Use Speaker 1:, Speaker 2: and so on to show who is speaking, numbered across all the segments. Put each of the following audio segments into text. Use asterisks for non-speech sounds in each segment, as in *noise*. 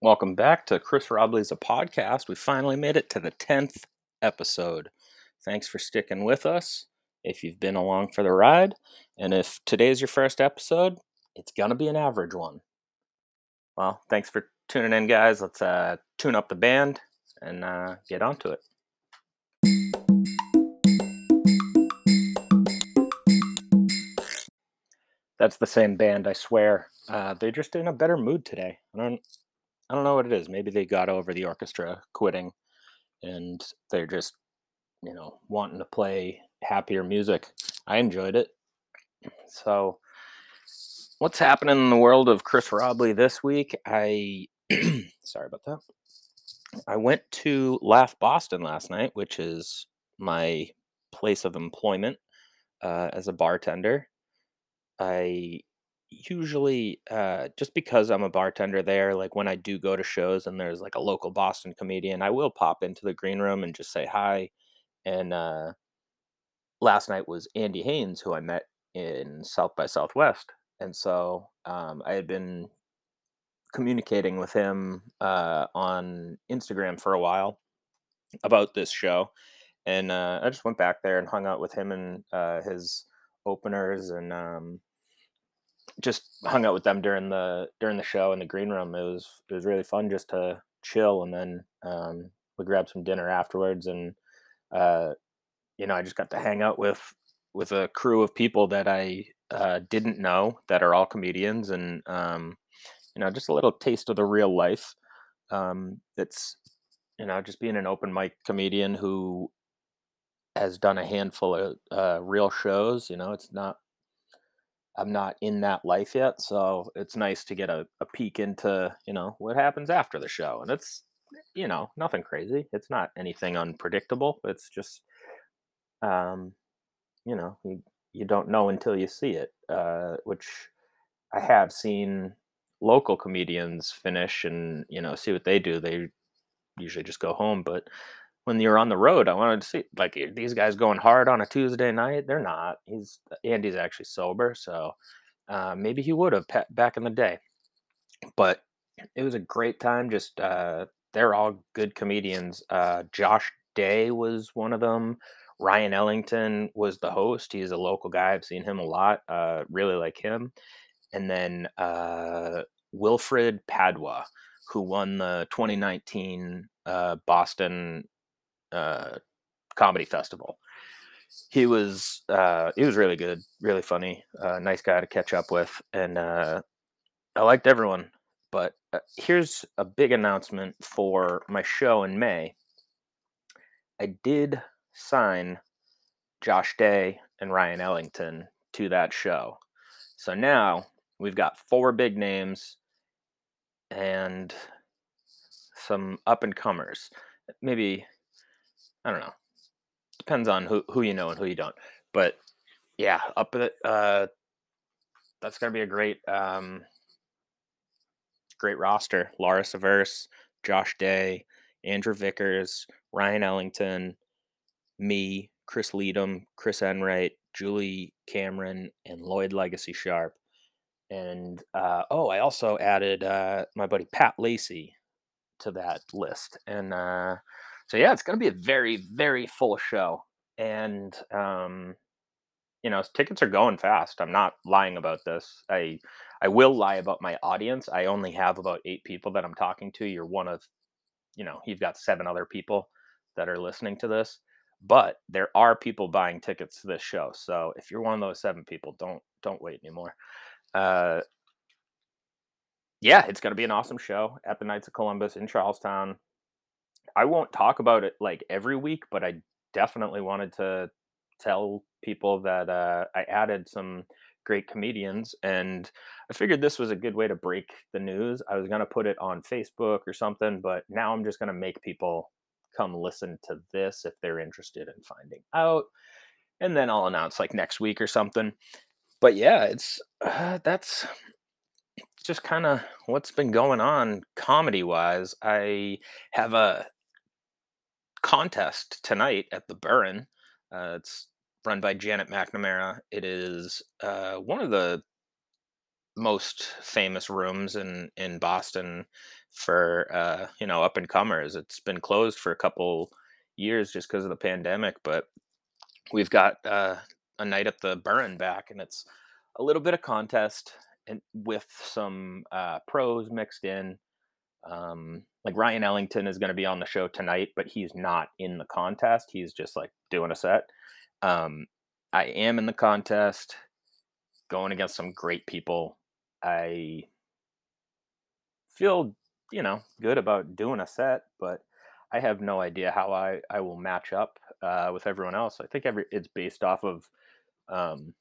Speaker 1: Welcome back to Chris Robblee's a podcast. We finally made it to the 10th episode. Thanks for sticking with us if you've been along for the ride. And if today's your first episode, it's going to be an average one. Well, thanks for tuning in, guys. Let's uh, tune up the band and uh, get onto it. That's the same band, I swear. Uh, they're just in a better mood today. I don't I don't know what it is. Maybe they got over the orchestra quitting and they're just, you know, wanting to play happier music. I enjoyed it. So, what's happening in the world of Chris Robblee this week? I, *clears throat* sorry about that. I went to Laugh Boston last night, which is my place of employment uh, as a bartender. I usually uh, just because I'm a bartender there, like when I do go to shows and there's like a local Boston comedian, I will pop into the green room and just say hi. And uh, last night was Andy Haynes, who I met in South by Southwest, and so um, I had been communicating with him uh, on Instagram for a while about this show, and uh, I just went back there and hung out with him and uh, his openers and um, just hung out with them during the during the show in the green room. It was it was really fun just to chill, and then um, we grabbed some dinner afterwards, and uh, you know I just got to hang out with with a crew of people that I uh, didn't know that are all comedians, and um, you know just a little taste of the real life. Um, that's you know just being an open mic comedian who has done a handful of uh, real shows. You know, it's not I'm not in that life yet, so it's nice to get a, a peek into you know what happens after the show, and it's you know nothing crazy. It's not anything unpredictable. It's just um, you know you you don't know until you see it, uh, which I have seen local comedians finish and you know see what they do. They usually just go home, but when you're on the road, I wanted to see like these guys going hard on a Tuesday night. They're not. He's Andy's actually sober, so uh, maybe he would have back in the day. But it was a great time. Just uh, they're all good comedians. Uh, Josh Day was one of them. Ryan Ellington was the host. He's a local guy. I've seen him a lot. Uh, really like him. And then uh, Wilfred Padua, who won the 2019 uh, Boston uh, comedy festival. He was uh, he was really good, really funny, uh, nice guy to catch up with, and uh, I liked everyone. But uh, here's a big announcement for my show in May. I did sign Josh Day and Ryan Ellington to that show. So now we've got four big names and some up and comers. Maybe I don't know. Depends on who who you know and who you don't. But yeah, up at uh, that's gonna be a great um, great roster. Laura Severse, Josh Day, Andrew Vickers, Ryan Ellington, me, Chris Leadham, Chris Enright, Julie Cameron, and Lloyd Legacy Sharp. And uh, oh, I also added uh, my buddy Pat Lacey to that list. And uh, so yeah, it's going to be a very very full show, and um, you know tickets are going fast. I'm not lying about this. I I will lie about my audience. I only have about eight people that I'm talking to. You're one of, you know, you've got seven other people that are listening to this, but there are people buying tickets to this show. So if you're one of those seven people, don't don't wait anymore. Uh, yeah, it's going to be an awesome show at the Knights of Columbus in Charlestown. I won't talk about it like every week, but I definitely wanted to tell people that uh, I added some great comedians and I figured this was a good way to break the news. I was going to put it on Facebook or something, but now I'm just going to make people come listen to this if they're interested in finding out. And then I'll announce like next week or something. But yeah, it's uh, that's just kind of what's been going on comedy wise. I have a contest tonight at the Burren. Uh, it's run by Janet McNamara. It is uh, one of the most famous rooms in in Boston. for uh, you know up and comers. It's been closed for a couple years just because of the pandemic, but we've got uh, a night at the Burren back, and it's a little bit of contest and with some uh, pros mixed in. Um, like Ryan Ellington is going to be on the show tonight, but he's not in the contest. He's just like doing a set. Um, I am in the contest, going against some great people. I feel, you know, good about doing a set, but I have no idea how I, I will match up uh, with everyone else. I think every it's based off of um,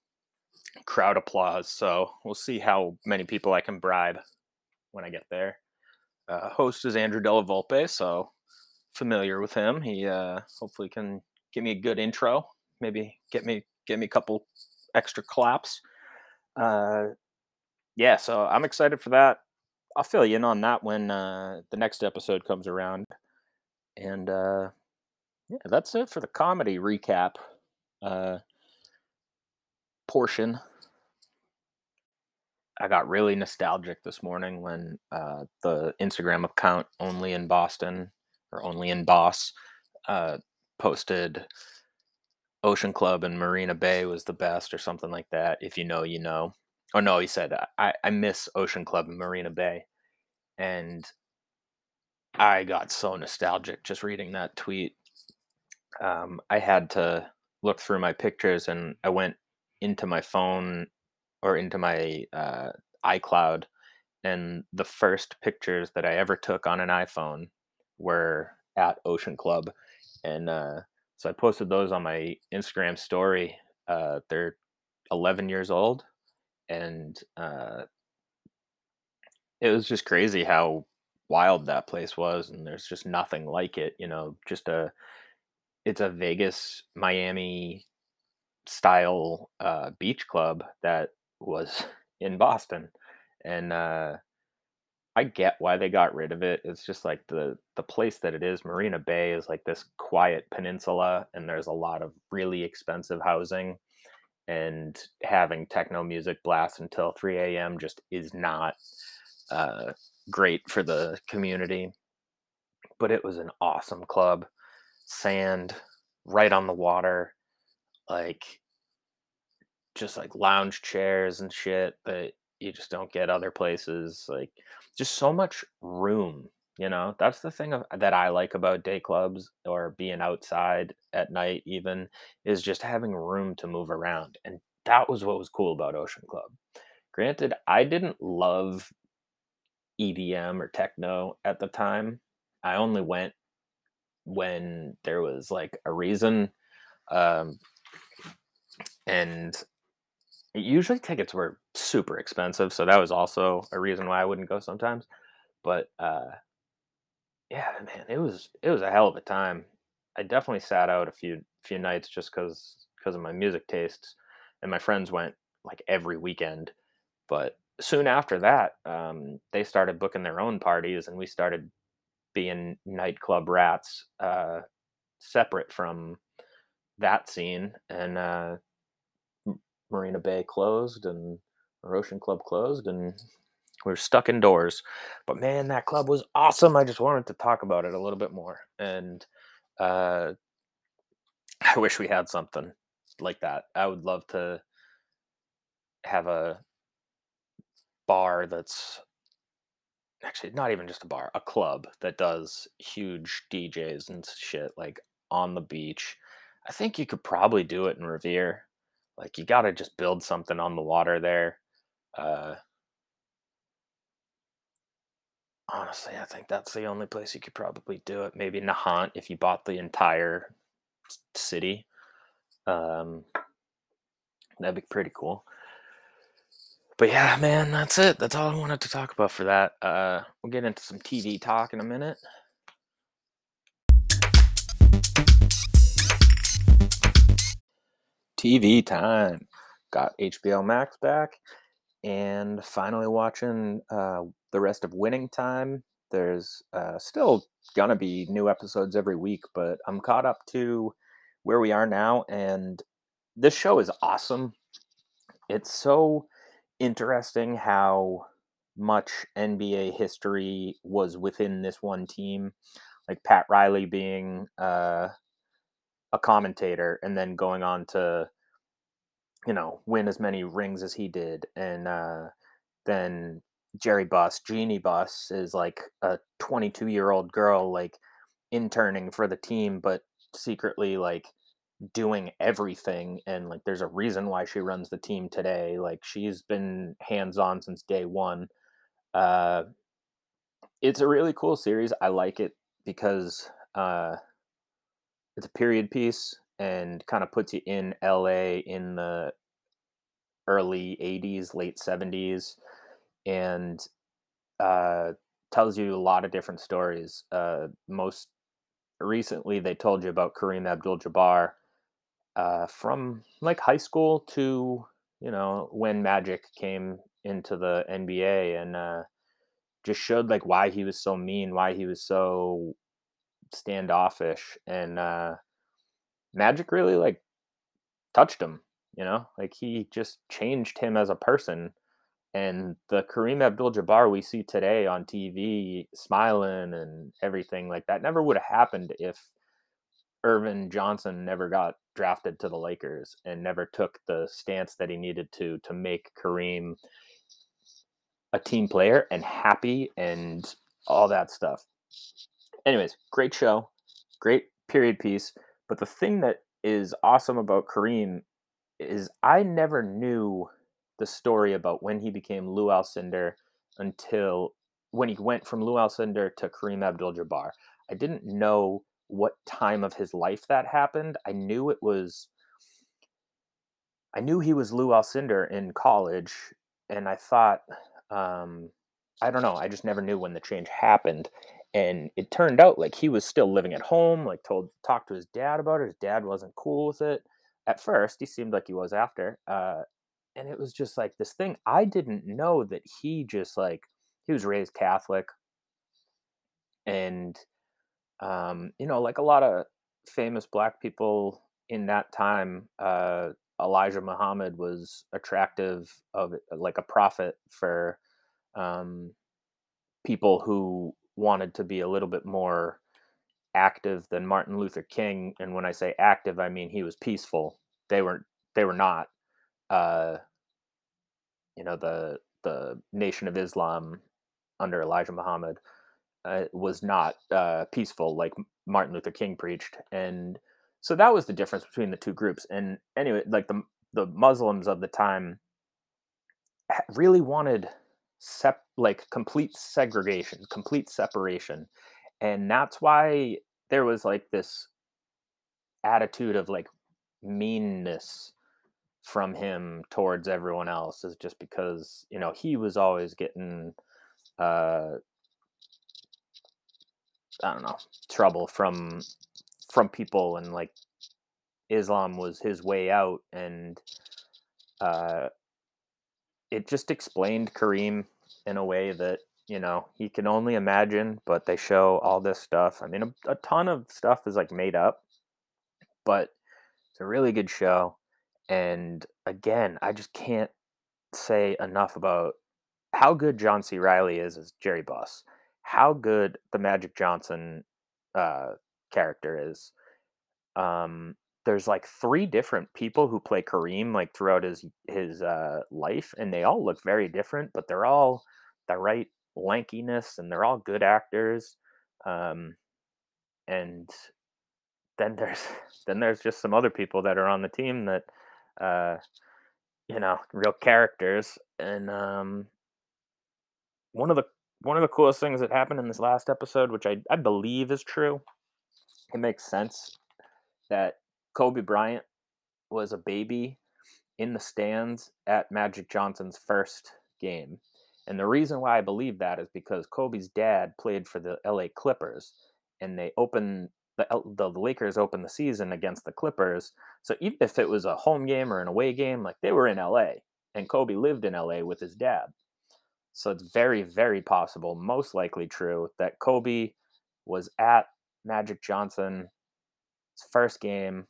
Speaker 1: crowd applause. So we'll see how many people I can bribe when I get there. Uh, host is Andrew Della Volpe, so familiar with him. He uh, hopefully can give me a good intro. Maybe get me get me a couple extra claps. Uh, yeah, so I'm excited for that. I'll fill you in on that when uh, the next episode comes around. And uh, yeah, that's it for the comedy recap uh, portion. I got really nostalgic this morning when uh, the Instagram account only in Boston or only in Boss uh, posted Ocean Club and Marina Bay was the best or something like that. If you know, you know. Oh no, he said I, I miss Ocean Club and Marina Bay, and I got so nostalgic just reading that tweet. Um, I had to look through my pictures and I went into my phone or into my uh, iCloud, and the first pictures that I ever took on an iPhone were at Ocean Club, and uh, so I posted those on my Instagram story. Uh, they're 11 years old, and uh, it was just crazy how wild that place was, and there's just nothing like it. You know, just a it's a Vegas, Miami style uh, beach club that was in Boston, and uh, I get why they got rid of it. It's just like the the place that it is. Marina Bay is like this quiet peninsula, and there's a lot of really expensive housing, and having techno music blast until 3 a.m. just is not uh, great for the community. But it was an awesome club, sand right on the water, like just like lounge chairs and shit that you just don't get other places. Like just so much room, you know. That's the thing of, that I like about day clubs or being outside at night even is just having room to move around. And that was what was cool about Ocean Club. Granted, I didn't love EDM or techno at the time. I only went when there was like a reason. Um, and usually tickets were super expensive, so that was also a reason why I wouldn't go sometimes. But uh, yeah, man, it was it was a hell of a time. I definitely sat out a few few nights just because because of my music tastes, and my friends went like every weekend. But soon after that, um, they started booking their own parties, and we started being nightclub rats, uh, separate from that scene. And uh, Marina Bay closed and our Ocean Club closed, and we are stuck indoors. But man, that club was awesome. I just wanted to talk about it a little bit more, and uh, I wish we had something like that. I would love to have a bar that's actually not even just a bar, a club that does huge DJs and shit like on the beach. I think you could probably do it in Revere. Like you got to just build something on the water there. Uh, honestly, I think that's the only place you could probably do it. Maybe Nahant if you bought the entire city. Um, that'd be pretty cool but yeah, man, that's it. That's all I wanted to talk about for that. Uh, we'll get into some TV talk in a minute. TV time. Got HBO Max back and finally watching uh, the rest of Winning Time. There's uh, still gonna be new episodes every week, but I'm caught up to where we are now, and this show is awesome. It's so interesting how much NBA history was within this one team, like Pat Riley being uh, a commentator and then going on to, you know, win as many rings as he did, and uh, then Jerry Buss, Jeanie Buss, is like a 22 year old girl, like interning for the team, but secretly like doing everything and like there's a reason why she runs the team today like she's been hands on since day 1 uh it's a really cool series i like it because uh it's a period piece and kind of puts you in LA in the early 80s late 70s and uh tells you a lot of different stories uh most recently they told you about Kareem Abdul-Jabbar uh, from like high school to you know when Magic came into the NBA and uh, just showed like why he was so mean, why he was so standoffish, and uh, Magic really like touched him. You know, like he just changed him as a person. And the Kareem Abdul-Jabbar we see today on TV, smiling and everything like that, never would have happened if Earvin Johnson never got drafted to the Lakers and never took the stance that he needed to to make Kareem a team player and happy and all that stuff. Anyways, great show, great period piece. But the thing that is awesome about Kareem is I never knew the story about when he became Lou Alcindor until when he went from Lou Alcindor to Kareem Abdul-Jabbar. I didn't know what time of his life that happened. I knew it was I knew he was Lou Alcindor in college and I thought um I don't know, I just never knew when the change happened. And it turned out like he was still living at home, like told talked to his dad about it. His dad wasn't cool with it. At first, he seemed like he was after. Uh and it was just like this thing I didn't know that he just like he was raised Catholic and um, you know, like a lot of famous black people in that time, uh, Elijah Muhammad was attractive of like a prophet for um, people who wanted to be a little bit more active than Martin Luther King. And when I say active, I mean he was peaceful. They were they were not. Uh, you know the the Nation of Islam under Elijah Muhammad uh, was not uh, peaceful like Martin Luther King preached, and so that was the difference between the two groups. And anyway, like the the Muslims of the time really wanted sep- like complete segregation, complete separation, and that's why there was like this attitude of like meanness from him towards everyone else is just because you know he was always getting uh I don't know trouble from from people and like Islam was his way out and uh it just explained Kareem in a way that you know he can only imagine but they show all this stuff I mean a, a ton of stuff is like made up but it's a really good show and again I just can't say enough about how good John C. Reilly is as Jerry Buss how good the Magic Johnson uh, character is. Um, there's like three different people who play Kareem like throughout his his uh, life, and they all look very different, but they're all the right lankiness, and they're all good actors. Um, and then there's *laughs* then there's just some other people that are on the team that uh, you know real characters, and um, one of the one of the coolest things that happened in this last episode, which I, I believe is true, it makes sense that Kobe Bryant was a baby in the stands at Magic Johnson's first game. And the reason why I believe that is because Kobe's dad played for the LA Clippers and they opened the, the Lakers opened the season against the Clippers. So even if it was a home game or an away game, like they were in LA and Kobe lived in LA with his dad. So it's very, very possible, most likely true, that Kobe was at Magic Johnson's first game.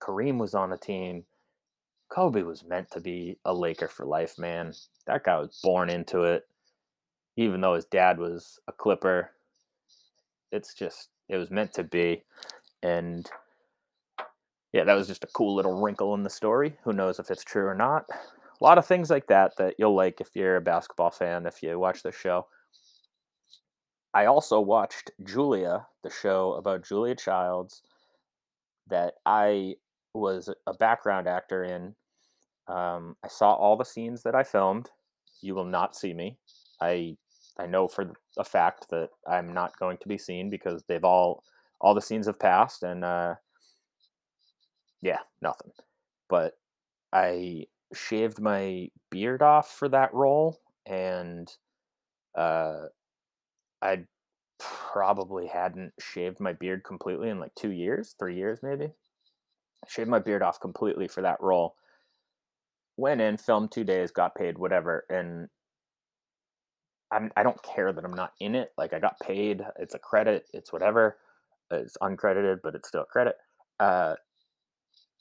Speaker 1: Kareem was on the team. Kobe was meant to be a Laker for life, man. That guy was born into it. even though his dad was a Clipper, it's just it was meant to be, and yeah, that was just a cool little wrinkle in the story. Who knows if it's true or not? A lot of things like that that you'll like if you're a basketball fan if you watch the show. I also watched Julia, the show about Julia Childs that I was a background actor in. Um, I saw all the scenes that I filmed. You will not see me. I I know for a fact that I'm not going to be seen because they've all all the scenes have passed and uh, yeah, nothing. But I shaved my beard off for that role and uh, I probably hadn't shaved my beard completely in like two years, three years maybe. Shaved my beard off completely for that role. Went in, filmed two days, got paid, whatever, and I'm, I don't care that I'm not in it. Like I got paid, it's a credit, it's whatever. It's uncredited, but it's still a credit. Uh,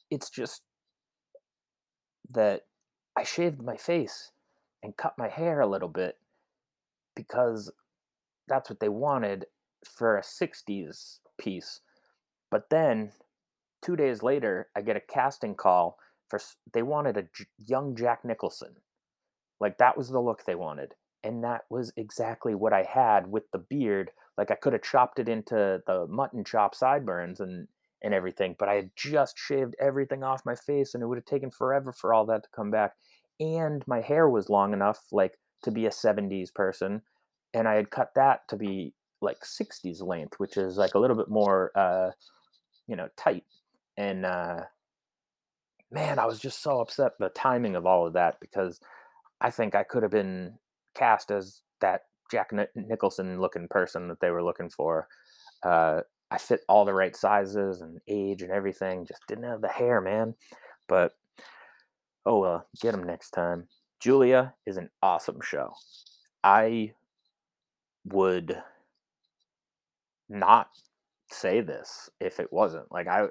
Speaker 1: it's just that I shaved my face and cut my hair a little bit because that's what they wanted for a 60s piece. But then 2 days later, I get a casting call for they wanted a young Jack Nicholson. Like that was the look they wanted. And that was exactly what I had with the beard. Like I could have chopped it into the mutton chop sideburns and and everything, but I had just shaved everything off my face and it would have taken forever for all that to come back. And my hair was long enough like to be a 70s person and I had cut that to be like 60s length, which is like a little bit more, uh, you know, tight. And uh, man, I was just so upset the timing of all of that because I think I could have been cast as that Jack Nicholson looking person that they were looking for. Uh, I fit all the right sizes and age and everything. Just didn't have the hair, man. But oh well, get them next time. Julia is an awesome show. I would not say this if it wasn't like I,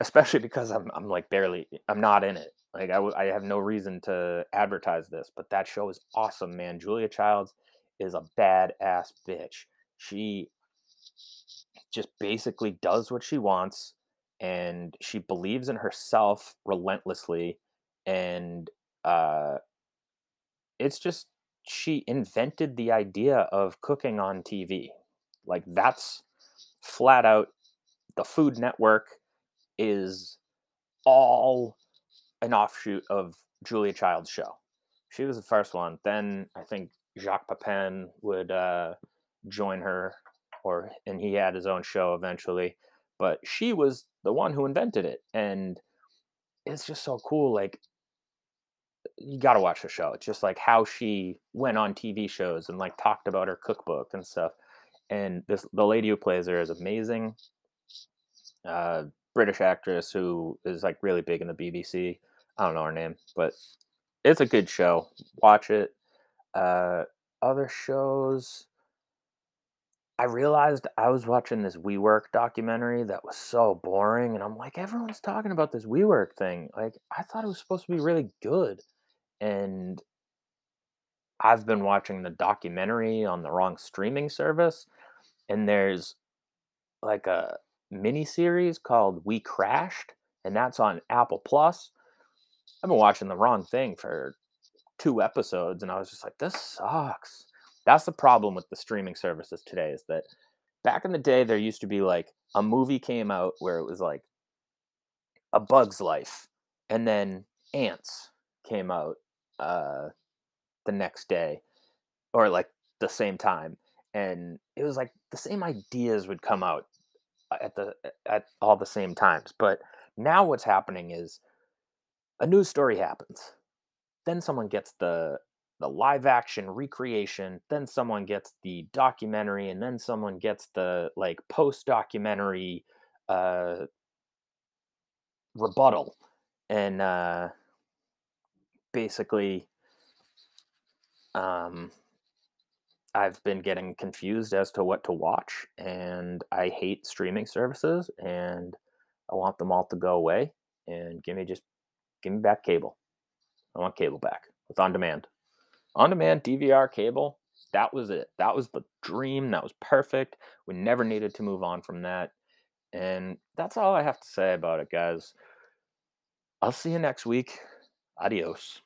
Speaker 1: especially because I'm I'm like barely I'm not in it. Like I, w- I have no reason to advertise this, but that show is awesome, man. Julia Childs is a badass bitch. She just basically does what she wants and she believes in herself relentlessly and uh it's just she invented the idea of cooking on TV. Like that's flat out the Food Network is all an offshoot of Julia Child's show. She was the first one. Then I think Jacques Pepin would uh, join her, or and he had his own show eventually. But she was the one who invented it, and it's just so cool. Like you got to watch the show. It's just like how she went on TV shows and like talked about her cookbook and stuff. And this the lady who plays her is amazing. Uh, British actress who is like really big in the BBC. I don't know her name, but it's a good show. Watch it. Uh, other shows. I realized I was watching this WeWork documentary that was so boring, and I'm like, everyone's talking about this WeWork thing. Like, I thought it was supposed to be really good and I've been watching the documentary on the wrong streaming service, and there's like a mini series called We Crashed, and that's on Apple Plus. I've been watching the wrong thing for two episodes, and I was just like, this sucks. That's the problem with the streaming services today is that back in the day, there used to be like a movie came out where it was like A Bug's Life, and then Ants came out, uh, the next day or like the same time and it was like the same ideas would come out at the at all the same times but now what's happening is a news story happens. Then someone gets the the live action recreation then someone gets the documentary and then someone gets the like post documentary uh rebuttal. And uh basically um, I've been getting confused as to what to watch, and I hate streaming services, and I want them all to go away and give me just give me back cable. I want cable back with on demand. On demand DVR cable that was it. That was the dream. That was perfect. We never needed to move on from that. And that's all I have to say about it, guys. I'll see you next week. Adios.